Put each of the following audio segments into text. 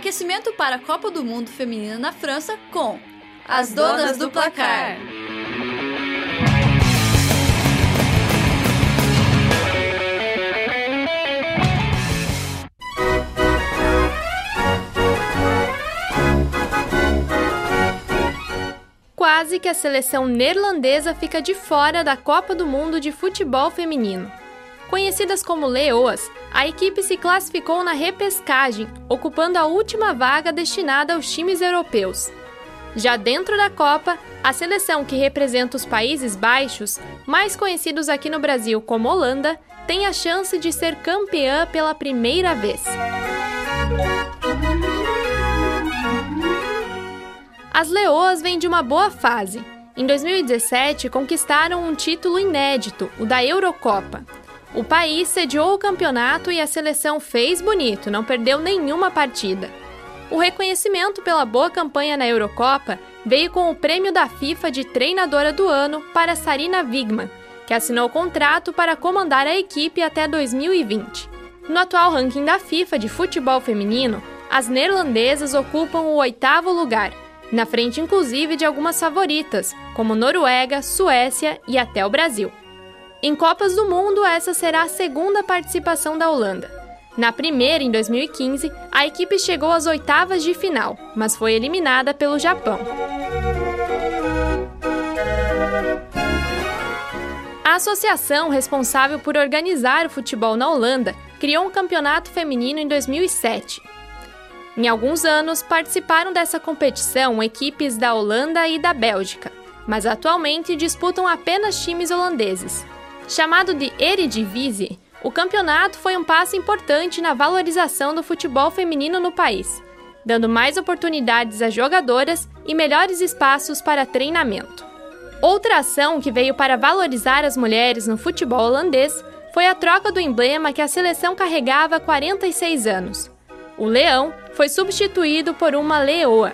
Aquecimento para a Copa do Mundo Feminina na França com as donas do placar. Quase que a seleção neerlandesa fica de fora da Copa do Mundo de Futebol Feminino. Conhecidas como Leoas, a equipe se classificou na repescagem, ocupando a última vaga destinada aos times europeus. Já dentro da Copa, a seleção que representa os Países Baixos, mais conhecidos aqui no Brasil como Holanda, tem a chance de ser campeã pela primeira vez. As Leoas vêm de uma boa fase. Em 2017, conquistaram um título inédito, o da Eurocopa, o país sediou o campeonato e a seleção fez bonito, não perdeu nenhuma partida. O reconhecimento pela boa campanha na Eurocopa veio com o prêmio da FIFA de treinadora do ano para Sarina Wigman, que assinou contrato para comandar a equipe até 2020. No atual ranking da FIFA de futebol feminino, as neerlandesas ocupam o oitavo lugar, na frente inclusive de algumas favoritas, como Noruega, Suécia e até o Brasil. Em Copas do Mundo, essa será a segunda participação da Holanda. Na primeira, em 2015, a equipe chegou às oitavas de final, mas foi eliminada pelo Japão. A associação responsável por organizar o futebol na Holanda criou um campeonato feminino em 2007. Em alguns anos, participaram dessa competição equipes da Holanda e da Bélgica, mas atualmente disputam apenas times holandeses. Chamado de Eredivisie, o campeonato foi um passo importante na valorização do futebol feminino no país, dando mais oportunidades a jogadoras e melhores espaços para treinamento. Outra ação que veio para valorizar as mulheres no futebol holandês foi a troca do emblema que a seleção carregava há 46 anos. O leão foi substituído por uma leoa.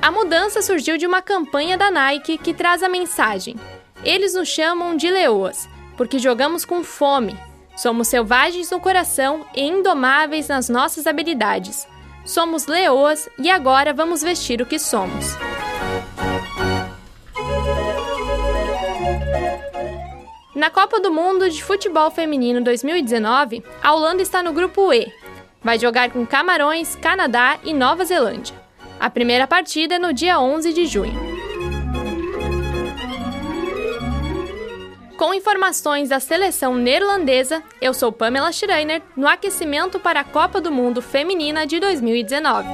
A mudança surgiu de uma campanha da Nike que traz a mensagem: Eles nos chamam de leoas, porque jogamos com fome. Somos selvagens no coração e indomáveis nas nossas habilidades. Somos leoas e agora vamos vestir o que somos. Na Copa do Mundo de Futebol Feminino 2019, a Holanda está no grupo E. Vai jogar com Camarões, Canadá e Nova Zelândia. A primeira partida é no dia 11 de junho. Com informações da seleção neerlandesa, eu sou Pamela Schreiner no aquecimento para a Copa do Mundo Feminina de 2019.